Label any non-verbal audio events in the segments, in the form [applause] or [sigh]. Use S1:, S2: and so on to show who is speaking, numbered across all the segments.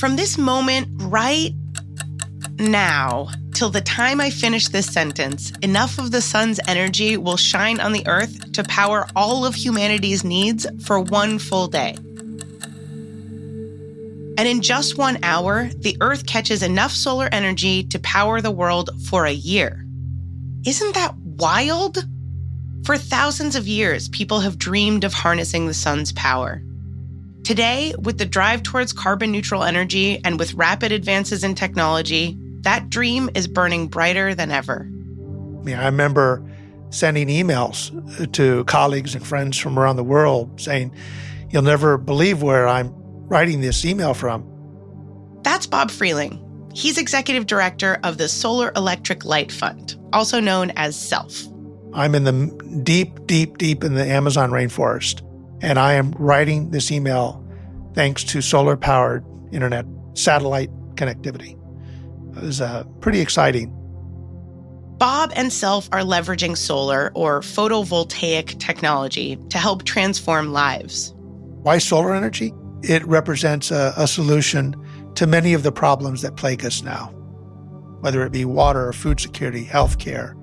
S1: From this moment right now till the time I finish this sentence, enough of the sun's energy will shine on the earth to power all of humanity's needs for one full day. And in just one hour, the earth catches enough solar energy to power the world for a year. Isn't that wild? For thousands of years, people have dreamed of harnessing the sun's power. Today, with the drive towards carbon neutral energy and with rapid advances in technology, that dream is burning brighter than ever.
S2: I, mean, I remember sending emails uh, to colleagues and friends from around the world saying, You'll never believe where I'm writing this email from.
S1: That's Bob Freling. He's executive director of the Solar Electric Light Fund, also known as SELF.
S2: I'm in the deep, deep, deep in the Amazon rainforest, and I am writing this email thanks to solar powered internet satellite connectivity. It was uh, pretty exciting.
S1: Bob and Self are leveraging solar or photovoltaic technology to help transform lives.
S2: Why solar energy? It represents a, a solution to many of the problems that plague us now, whether it be water or food security, healthcare,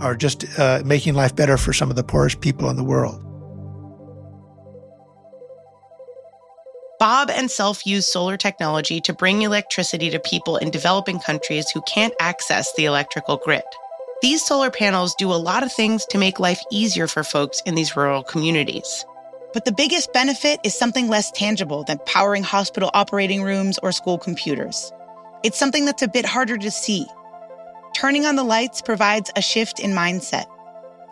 S2: or just uh, making life better for some of the poorest people in the world.
S1: Bob and Self use solar technology to bring electricity to people in developing countries who can't access the electrical grid. These solar panels do a lot of things to make life easier for folks in these rural communities.
S3: But the biggest benefit is something less tangible than powering hospital operating rooms or school computers. It's something that's a bit harder to see. Turning on the lights provides a shift in mindset.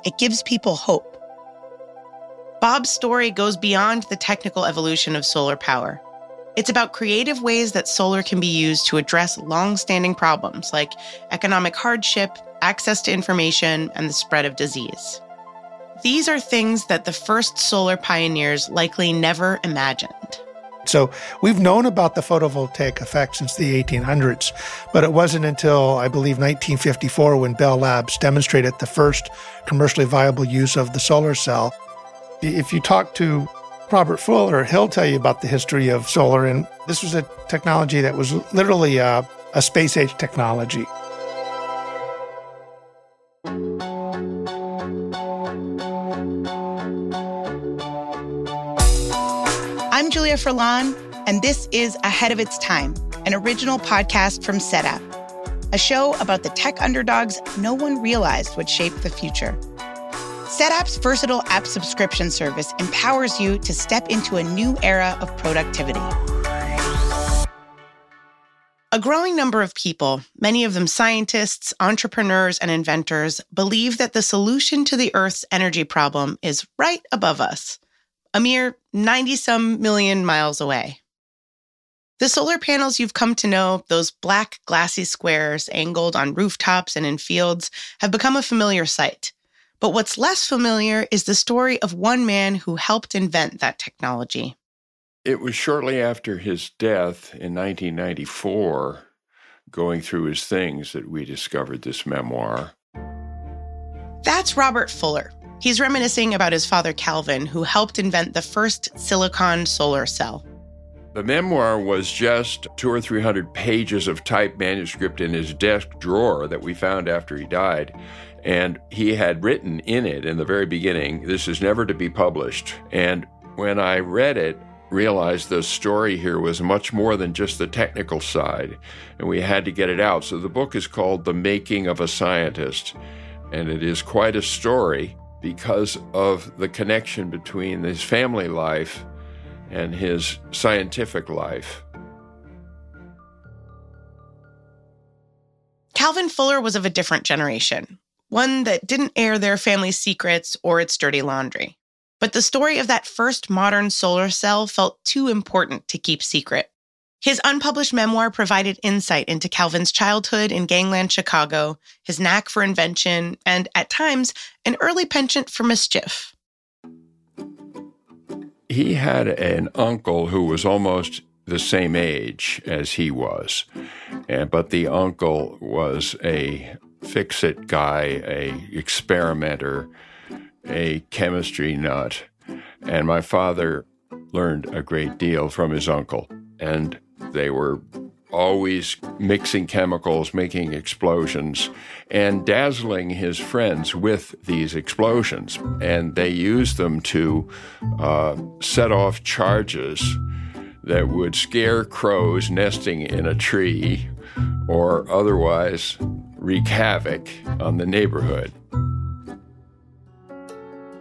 S3: It gives people hope.
S1: Bob's story goes beyond the technical evolution of solar power. It's about creative ways that solar can be used to address long-standing problems like economic hardship, access to information, and the spread of disease. These are things that the first solar pioneers likely never imagined.
S2: So we've known about the photovoltaic effect since the 1800s, but it wasn't until I believe 1954 when Bell Labs demonstrated the first commercially viable use of the solar cell if you talk to Robert Fuller, he'll tell you about the history of solar. And this was a technology that was literally a, a space age technology.
S3: I'm Julia Furlan, and this is Ahead of Its Time, an original podcast from SetApp, a show about the tech underdogs no one realized would shape the future. SetApp's versatile app subscription service empowers you to step into a new era of productivity.
S1: A growing number of people, many of them scientists, entrepreneurs, and inventors, believe that the solution to the Earth's energy problem is right above us, a mere 90 some million miles away. The solar panels you've come to know, those black, glassy squares angled on rooftops and in fields, have become a familiar sight. But what's less familiar is the story of one man who helped invent that technology.
S4: It was shortly after his death in 1994, going through his things, that we discovered this memoir.
S1: That's Robert Fuller. He's reminiscing about his father Calvin, who helped invent the first silicon solar cell.
S4: The memoir was just two or three hundred pages of typed manuscript in his desk drawer that we found after he died. And he had written in it in the very beginning, this is never to be published. And when I read it, realized the story here was much more than just the technical side, and we had to get it out. So the book is called The Making of a Scientist, and it is quite a story because of the connection between his family life and his scientific life.
S1: Calvin Fuller was of a different generation one that didn't air their family's secrets or its dirty laundry. But the story of that first modern solar cell felt too important to keep secret. His unpublished memoir provided insight into Calvin's childhood in gangland Chicago, his knack for invention, and at times, an early penchant for mischief.
S4: He had an uncle who was almost the same age as he was, but the uncle was a fix it guy, a experimenter, a chemistry nut. And my father learned a great deal from his uncle. And They were always mixing chemicals, making explosions, and dazzling his friends with these explosions. And they used them to uh, set off charges that would scare crows nesting in a tree or otherwise wreak havoc on the neighborhood.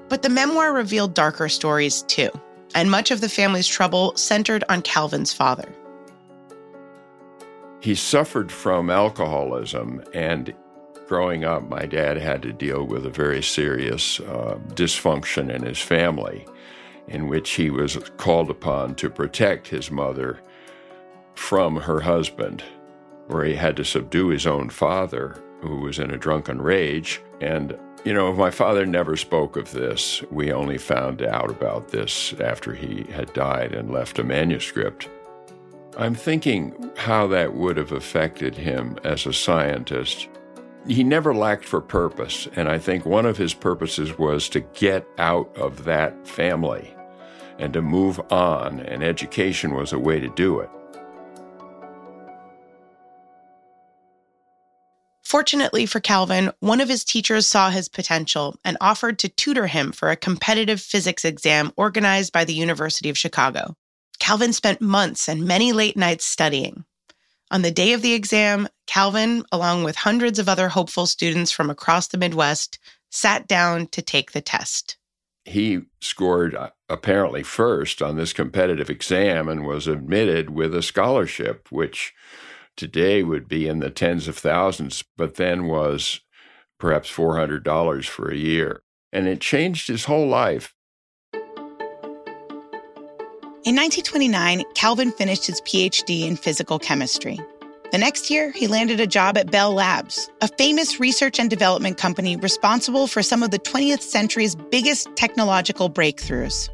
S1: But the memoir revealed darker stories too, and much of the family's trouble centered on Calvin's father.
S4: He suffered from alcoholism, and growing up, my dad had to deal with a very serious uh, dysfunction in his family, in which he was called upon to protect his mother from her husband, where he had to subdue his own father, who was in a drunken rage. And, you know, my father never spoke of this. We only found out about this after he had died and left a manuscript. I'm thinking how that would have affected him as a scientist. He never lacked for purpose, and I think one of his purposes was to get out of that family and to move on, and education was a way to do it.
S1: Fortunately for Calvin, one of his teachers saw his potential and offered to tutor him for a competitive physics exam organized by the University of Chicago. Calvin spent months and many late nights studying. On the day of the exam, Calvin, along with hundreds of other hopeful students from across the Midwest, sat down to take the test.
S4: He scored uh, apparently first on this competitive exam and was admitted with a scholarship, which today would be in the tens of thousands, but then was perhaps $400 for a year. And it changed his whole life.
S3: In 1929, Calvin finished his PhD in physical chemistry. The next year, he landed a job at Bell Labs, a famous research and development company responsible for some of the 20th century's biggest technological breakthroughs.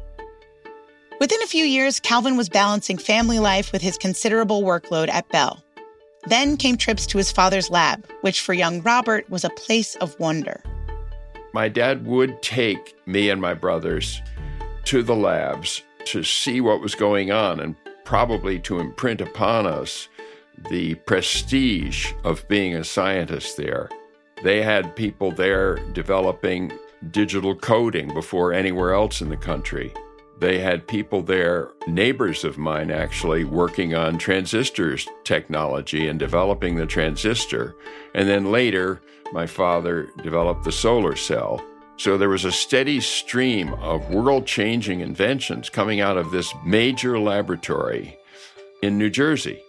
S3: Within a few years, Calvin was balancing family life with his considerable workload at Bell. Then came trips to his father's lab, which for young Robert was a place of wonder.
S4: My dad would take me and my brothers to the labs to see what was going on and probably to imprint upon us the prestige of being a scientist there. They had people there developing digital coding before anywhere else in the country. They had people there, neighbors of mine actually, working on transistors technology and developing the transistor. And then later, my father developed the solar cell. So there was a steady stream of world changing inventions coming out of this major laboratory in New Jersey.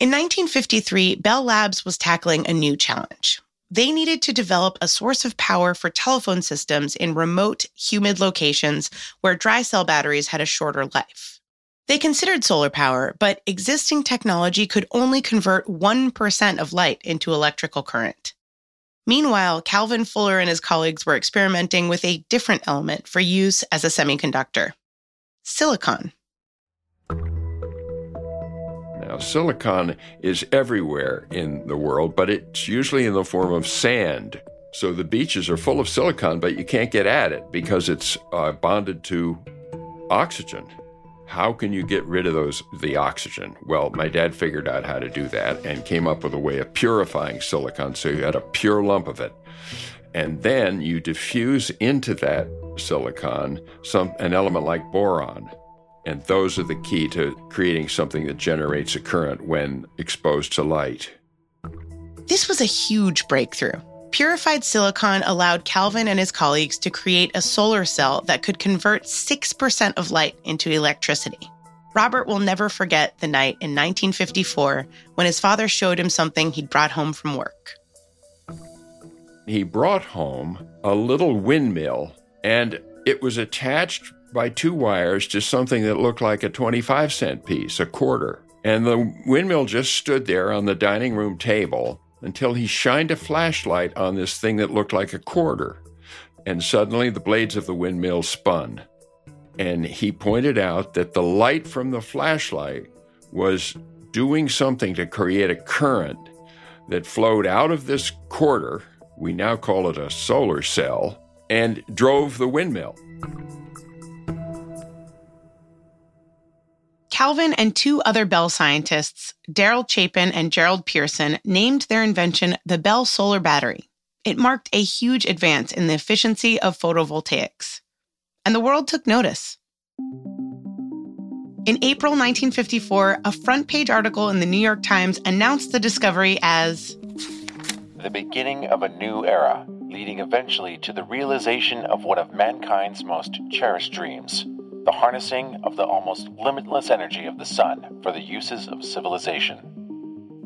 S1: In 1953, Bell Labs was tackling a new challenge. They needed to develop a source of power for telephone systems in remote, humid locations where dry cell batteries had a shorter life. They considered solar power, but existing technology could only convert 1% of light into electrical current. Meanwhile, Calvin Fuller and his colleagues were experimenting with a different element for use as a semiconductor silicon.
S4: Now, silicon is everywhere in the world, but it's usually in the form of sand. So the beaches are full of silicon, but you can't get at it because it's uh, bonded to oxygen. How can you get rid of those the oxygen? Well, my dad figured out how to do that and came up with a way of purifying silicon so you had a pure lump of it. And then you diffuse into that silicon some an element like boron. And those are the key to creating something that generates a current when exposed to light.
S1: This was a huge breakthrough. Purified silicon allowed Calvin and his colleagues to create a solar cell that could convert 6% of light into electricity. Robert will never forget the night in 1954 when his father showed him something he'd brought home from work.
S4: He brought home a little windmill, and it was attached by two wires to something that looked like a 25 cent piece, a quarter. And the windmill just stood there on the dining room table until he shined a flashlight on this thing that looked like a quarter. And suddenly the blades of the windmill spun. And he pointed out that the light from the flashlight was doing something to create a current that flowed out of this quarter, we now call it a solar cell, and drove the windmill.
S1: Calvin and two other Bell scientists, Daryl Chapin and Gerald Pearson, named their invention the Bell Solar Battery. It marked a huge advance in the efficiency of photovoltaics. And the world took notice. In April 1954, a front page article in the New York Times announced the discovery as
S5: the beginning of a new era, leading eventually to the realization of one of mankind's most cherished dreams the harnessing of the almost limitless energy of the sun for the uses of civilization.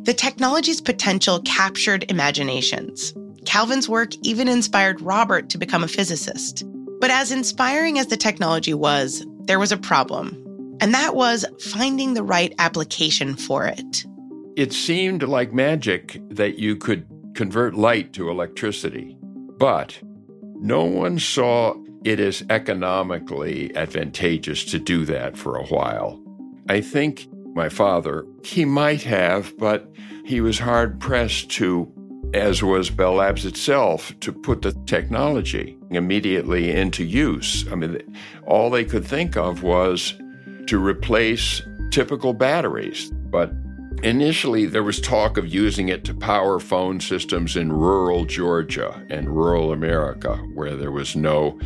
S1: The technology's potential captured imaginations. Calvin's work even inspired Robert to become a physicist. But as inspiring as the technology was, there was a problem, and that was finding the right application for it.
S4: It seemed like magic that you could convert light to electricity, but no one saw it is economically advantageous to do that for a while. I think my father, he might have, but he was hard pressed to, as was Bell Labs itself, to put the technology immediately into use. I mean, all they could think of was to replace typical batteries. But Initially, there was talk of using it to power phone systems in rural Georgia and rural America, where there was no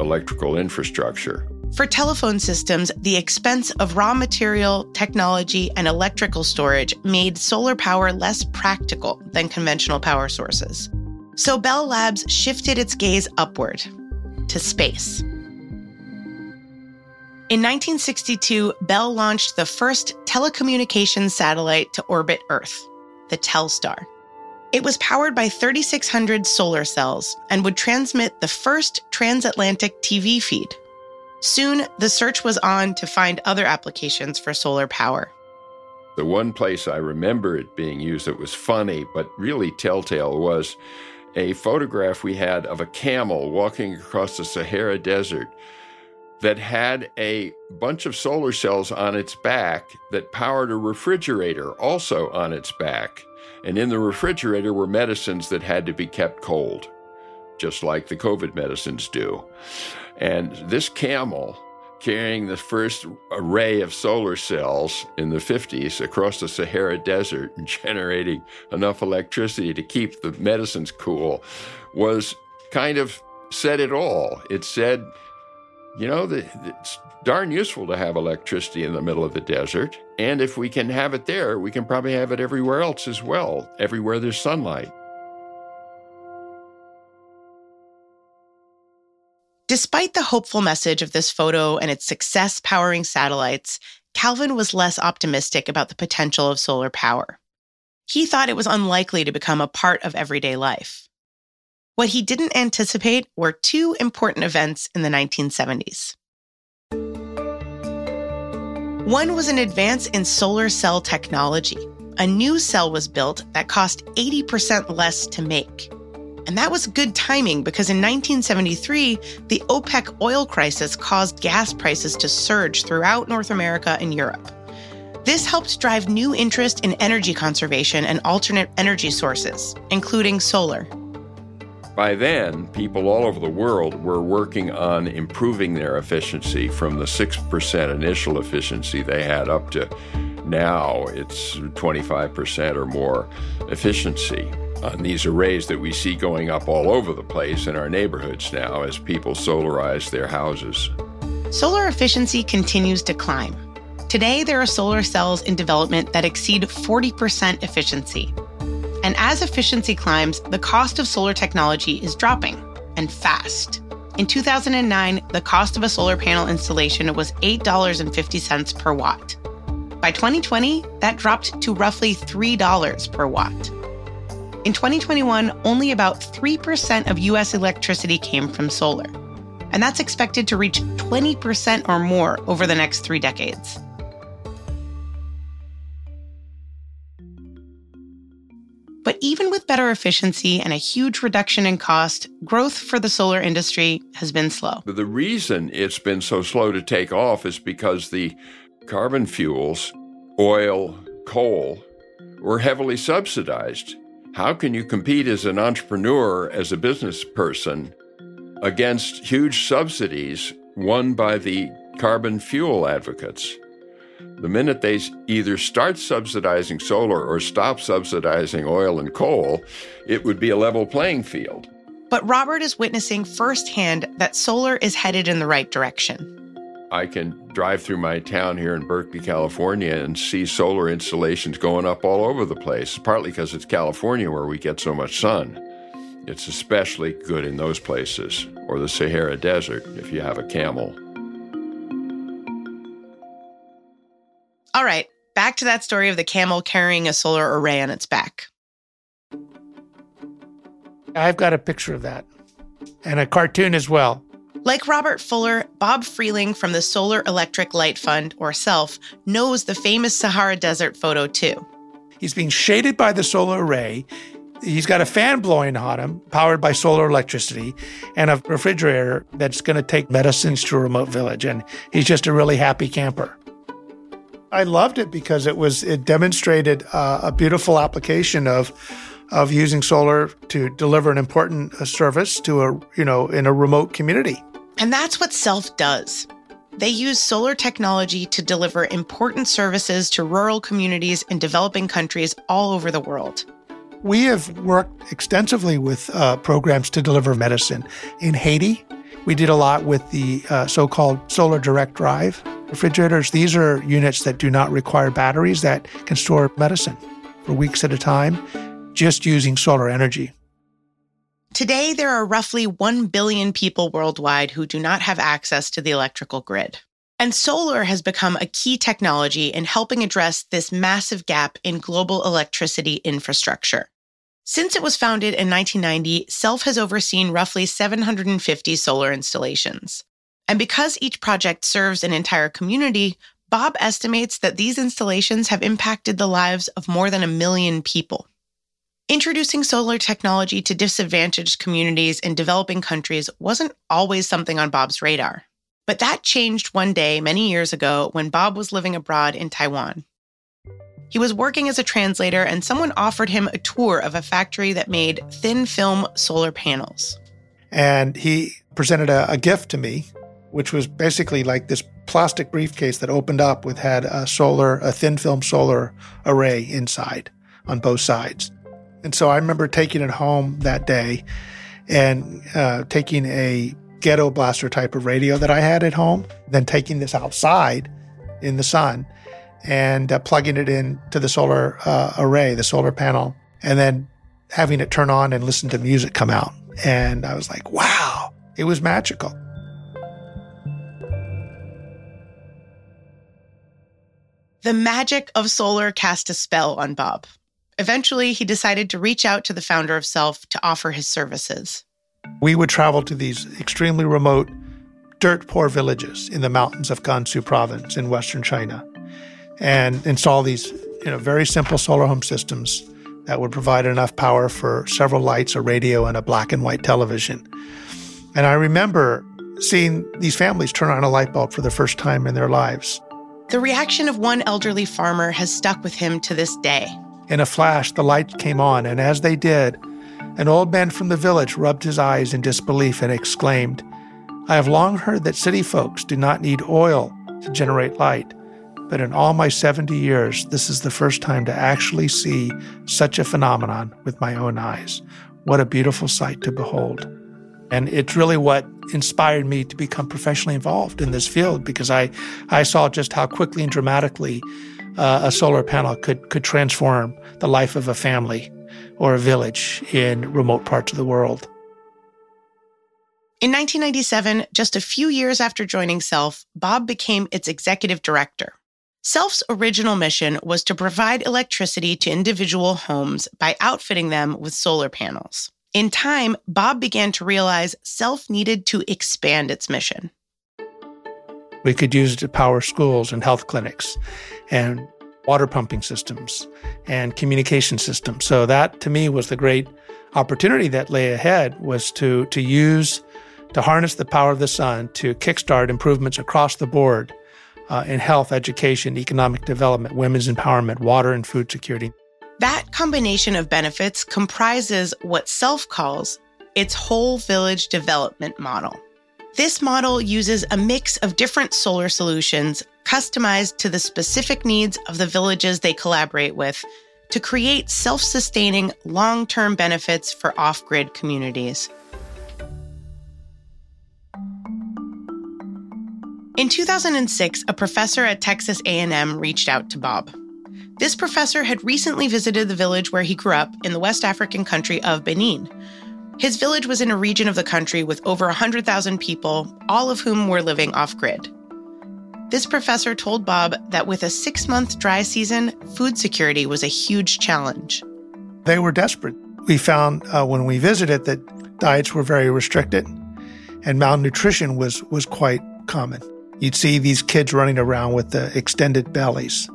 S4: electrical infrastructure.
S1: For telephone systems, the expense of raw material, technology, and electrical storage made solar power less practical than conventional power sources. So Bell Labs shifted its gaze upward to space. In 1962, Bell launched the first telecommunications satellite to orbit Earth, the Telstar. It was powered by 3,600 solar cells and would transmit the first transatlantic TV feed. Soon, the search was on to find other applications for solar power.
S4: The one place I remember it being used that was funny but really telltale was a photograph we had of a camel walking across the Sahara Desert that had a bunch of solar cells on its back that powered a refrigerator also on its back. And in the refrigerator were medicines that had to be kept cold, just like the COVID medicines do. And this camel, carrying the first array of solar cells in the 50s across the Sahara Desert and [laughs] generating enough electricity to keep the medicines cool, was kind of said it all. It said, you know, the, it's darn useful to have electricity in the middle of the desert. And if we can have it there, we can probably have it everywhere else as well, everywhere there's sunlight.
S1: Despite the hopeful message of this photo and its success powering satellites, Calvin was less optimistic about the potential of solar power. He thought it was unlikely to become a part of everyday life. What he didn't anticipate were two important events in the 1970s. One was an advance in solar cell technology. A new cell was built that cost 80% less to make. And that was good timing because in 1973, the OPEC oil crisis caused gas prices to surge throughout North America and Europe. This helped drive new interest in energy conservation and alternate energy sources, including solar.
S4: By then, people all over the world were working on improving their efficiency from the 6% initial efficiency they had up to now it's 25% or more efficiency on these arrays that we see going up all over the place in our neighborhoods now as people solarize their houses.
S1: Solar efficiency continues to climb. Today, there are solar cells in development that exceed 40% efficiency. And as efficiency climbs, the cost of solar technology is dropping, and fast. In 2009, the cost of a solar panel installation was $8.50 per watt. By 2020, that dropped to roughly $3 per watt. In 2021, only about 3% of US electricity came from solar. And that's expected to reach 20% or more over the next three decades. But even with better efficiency and a huge reduction in cost, growth for the solar industry has been slow.
S4: The reason it's been so slow to take off is because the carbon fuels, oil, coal, were heavily subsidized. How can you compete as an entrepreneur, as a business person, against huge subsidies won by the carbon fuel advocates? The minute they either start subsidizing solar or stop subsidizing oil and coal, it would be a level playing field.
S1: But Robert is witnessing firsthand that solar is headed in the right direction.
S4: I can drive through my town here in Berkeley, California, and see solar installations going up all over the place, partly because it's California where we get so much sun. It's especially good in those places, or the Sahara Desert if you have a camel.
S1: All right, back to that story of the camel carrying a solar array on its back.
S2: I've got a picture of that and a cartoon as well.
S1: Like Robert Fuller, Bob Freling from the Solar Electric Light Fund, or SELF, knows the famous Sahara Desert photo too.
S2: He's being shaded by the solar array. He's got a fan blowing on him, powered by solar electricity, and a refrigerator that's going to take medicines to a remote village. And he's just a really happy camper. I loved it because it was it demonstrated uh, a beautiful application of of using solar to deliver an important uh, service to a you know in a remote community.
S1: And that's what Self does. They use solar technology to deliver important services to rural communities in developing countries all over the world.
S2: We have worked extensively with uh, programs to deliver medicine. In Haiti, we did a lot with the uh, so called solar direct drive refrigerators. These are units that do not require batteries that can store medicine for weeks at a time just using solar energy.
S1: Today, there are roughly 1 billion people worldwide who do not have access to the electrical grid. And solar has become a key technology in helping address this massive gap in global electricity infrastructure. Since it was founded in 1990, SELF has overseen roughly 750 solar installations. And because each project serves an entire community, Bob estimates that these installations have impacted the lives of more than a million people. Introducing solar technology to disadvantaged communities in developing countries wasn't always something on Bob's radar. But that changed one day many years ago when Bob was living abroad in Taiwan. He was working as a translator, and someone offered him a tour of a factory that made thin film solar panels.
S2: And he presented a, a gift to me, which was basically like this plastic briefcase that opened up with had a solar, a thin film solar array inside on both sides. And so I remember taking it home that day and uh, taking a ghetto blaster type of radio that I had at home, then taking this outside in the sun and uh, plugging it in to the solar uh, array, the solar panel, and then having it turn on and listen to music come out. And I was like, wow, it was magical.
S1: The magic of solar cast a spell on Bob. Eventually, he decided to reach out to the founder of Self to offer his services.
S2: We would travel to these extremely remote, dirt poor villages in the mountains of Gansu province in western China and install these you know, very simple solar home systems that would provide enough power for several lights, a radio, and a black and white television. And I remember seeing these families turn on a light bulb for the first time in their lives.
S1: The reaction of one elderly farmer has stuck with him to this day.
S2: In a flash, the light came on, and as they did, an old man from the village rubbed his eyes in disbelief and exclaimed, I have long heard that city folks do not need oil to generate light, but in all my 70 years, this is the first time to actually see such a phenomenon with my own eyes. What a beautiful sight to behold. And it's really what inspired me to become professionally involved in this field because I, I saw just how quickly and dramatically uh, a solar panel could, could transform the life of a family or a village in remote parts of the world.
S1: In 1997, just a few years after joining Self, Bob became its executive director. Self's original mission was to provide electricity to individual homes by outfitting them with solar panels. In time, Bob began to realize Self needed to expand its mission.
S2: We could use it to power schools and health clinics and water pumping systems and communication systems. So that to me was the great opportunity that lay ahead was to to use to harness the power of the sun to kickstart improvements across the board uh, in health, education, economic development, women's empowerment, water and food security.
S1: That combination of benefits comprises what Self calls its whole village development model. This model uses a mix of different solar solutions customized to the specific needs of the villages they collaborate with to create self sustaining, long term benefits for off grid communities. In 2006, a professor at Texas A&M reached out to Bob. This professor had recently visited the village where he grew up in the West African country of Benin. His village was in a region of the country with over 100,000 people, all of whom were living off grid. This professor told Bob that with a six month dry season, food security was a huge challenge.
S2: They were desperate. We found uh, when we visited that diets were very restricted and malnutrition was, was quite common. You'd see these kids running around with the extended bellies,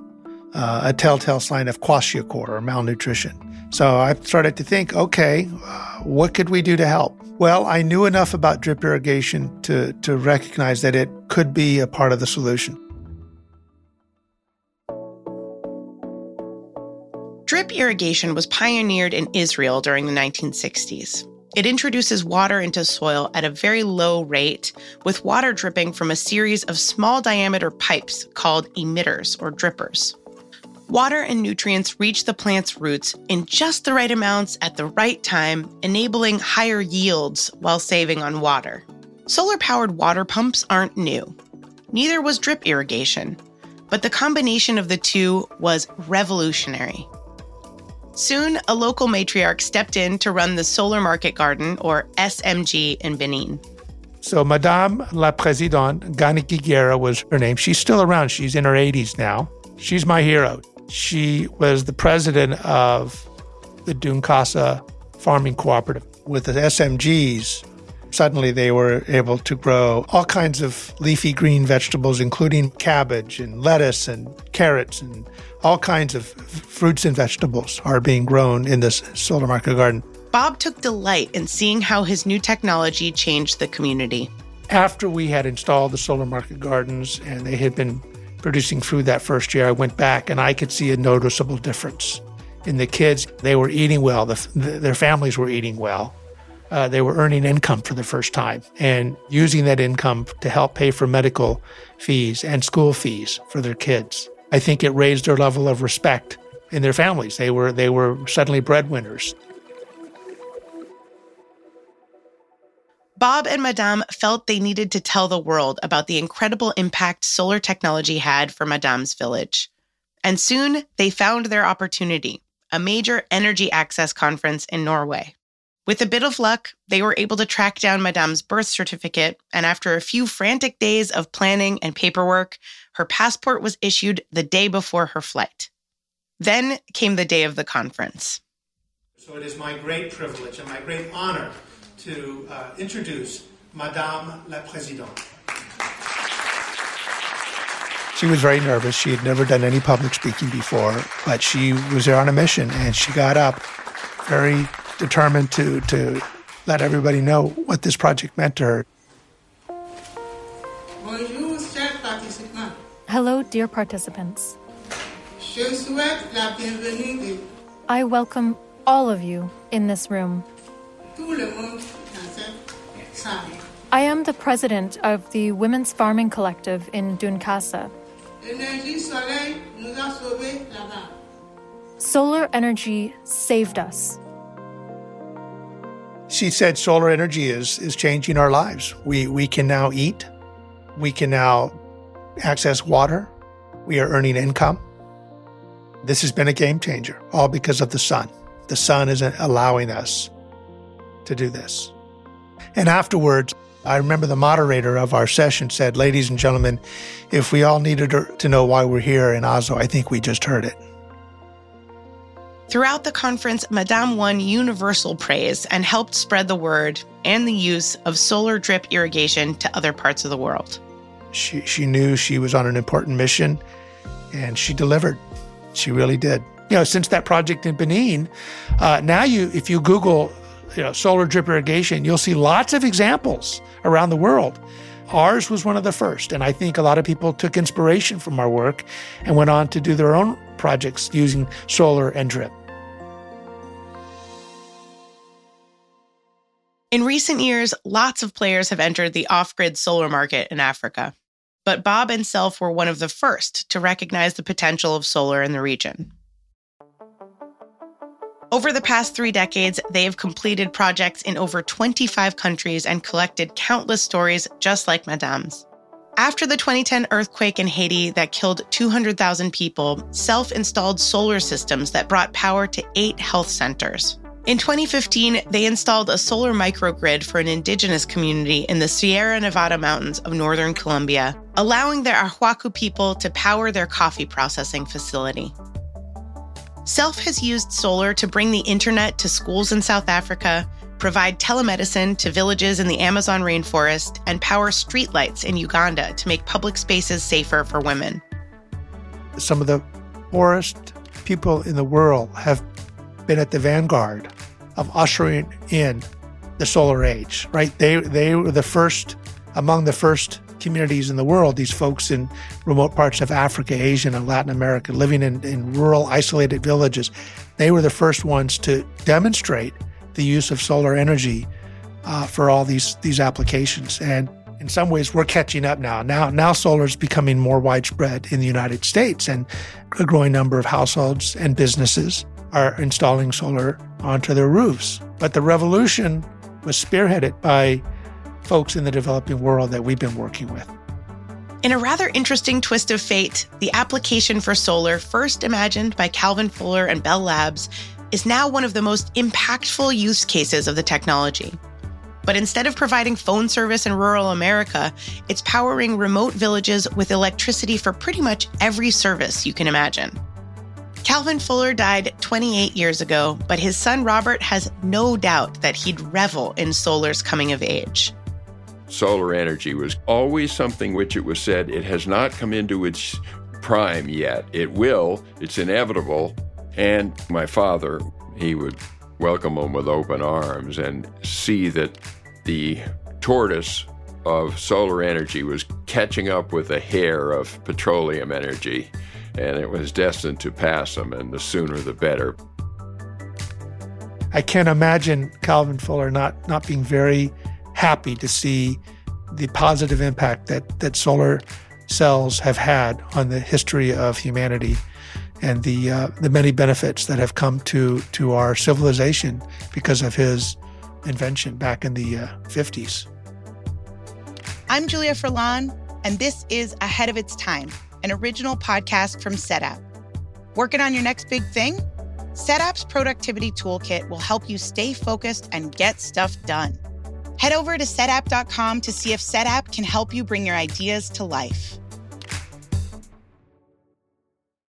S2: uh, a telltale sign of kwashiorkor or malnutrition. So I started to think, okay, uh, what could we do to help? Well, I knew enough about drip irrigation to, to recognize that it could be a part of the solution.
S1: Drip irrigation was pioneered in Israel during the 1960s. It introduces water into soil at a very low rate, with water dripping from a series of small diameter pipes called emitters or drippers. Water and nutrients reach the plant's roots in just the right amounts at the right time, enabling higher yields while saving on water. Solar powered water pumps aren't new. Neither was drip irrigation, but the combination of the two was revolutionary. Soon, a local matriarch stepped in to run the Solar Market Garden, or SMG, in Benin.
S2: So, Madame la Présidente, Ganiki Guerra was her name. She's still around. She's in her 80s now. She's my hero. She was the president of the Dunkassa Farming Cooperative. With the SMGs, suddenly they were able to grow all kinds of leafy green vegetables, including cabbage and lettuce and carrots and all kinds of fruits and vegetables are being grown in this solar market garden.
S1: Bob took delight in seeing how his new technology changed the community.
S2: After we had installed the solar market gardens and they had been producing food that first year, I went back and I could see a noticeable difference in the kids. They were eating well, the, their families were eating well. Uh, they were earning income for the first time and using that income to help pay for medical fees and school fees for their kids. I think it raised their level of respect in their families. They were they were suddenly breadwinners.
S1: Bob and Madame felt they needed to tell the world about the incredible impact solar technology had for Madame's village. And soon they found their opportunity a major energy access conference in Norway. With a bit of luck, they were able to track down Madame's birth certificate, and after a few frantic days of planning and paperwork, her passport was issued the day before her flight. Then came the day of the conference.
S2: So it is my great privilege and my great honor to uh, introduce Madame la Présidente. She was very nervous. She had never done any public speaking before, but she was there on a mission and she got up very determined to, to let everybody know what this project meant to her.
S6: Hello, dear participants. I welcome all of you in this room. I am the president of the Women's Farming Collective in Dunkassa. Solar energy saved us.
S2: She said solar energy is, is changing our lives. We, we can now eat, we can now access water, we are earning income. This has been a game changer, all because of the sun. The sun is allowing us to do this. And afterwards, I remember the moderator of our session said, Ladies and gentlemen, if we all needed to know why we're here in Oslo, I think we just heard it.
S1: Throughout the conference, Madame won universal praise and helped spread the word and the use of solar drip irrigation to other parts of the world.
S2: She, she knew she was on an important mission and she delivered. She really did. You know, since that project in Benin, uh, now you, if you Google, you know, solar drip irrigation, you'll see lots of examples around the world. Ours was one of the first, and I think a lot of people took inspiration from our work and went on to do their own projects using solar and drip.
S1: In recent years, lots of players have entered the off grid solar market in Africa. but Bob and Self were one of the first to recognize the potential of solar in the region. Over the past three decades, they have completed projects in over 25 countries and collected countless stories just like Madame's. After the 2010 earthquake in Haiti that killed 200,000 people, Self installed solar systems that brought power to eight health centers. In 2015, they installed a solar microgrid for an indigenous community in the Sierra Nevada mountains of northern Colombia, allowing their Arhuaco people to power their coffee processing facility. Self has used solar to bring the internet to schools in South Africa, provide telemedicine to villages in the Amazon rainforest, and power streetlights in Uganda to make public spaces safer for women.
S2: Some of the poorest people in the world have been at the vanguard of ushering in the solar age, right? They they were the first among the first communities in the world, these folks in remote parts of Africa, Asia, and Latin America, living in, in rural, isolated villages, they were the first ones to demonstrate the use of solar energy uh, for all these these applications. And in some ways, we're catching up now. Now, now solar is becoming more widespread in the United States, and a growing number of households and businesses are installing solar onto their roofs. But the revolution was spearheaded by folks in the developing world that we've been working with.
S1: In a rather interesting twist of fate, the application for solar, first imagined by Calvin Fuller and Bell Labs, is now one of the most impactful use cases of the technology. But instead of providing phone service in rural America, it's powering remote villages with electricity for pretty much every service you can imagine. Calvin Fuller died 28 years ago, but his son Robert has no doubt that he'd revel in solar's coming of age
S4: solar energy was always something which it was said it has not come into its prime yet. It will, it's inevitable. And my father, he would welcome them with open arms and see that the tortoise of solar energy was catching up with the hare of petroleum energy, and it was destined to pass them, and the sooner the better.
S2: I can't imagine Calvin Fuller not, not being very happy to see the positive impact that, that solar cells have had on the history of humanity and the uh, the many benefits that have come to to our civilization because of his invention back in the uh, 50s.
S3: I'm Julia Furlan, and this is Ahead of Its Time, an original podcast from SetApp. Working on your next big thing? SetApp's productivity toolkit will help you stay focused and get stuff done. Head over to setapp.com to see if setapp can help you bring your ideas to life.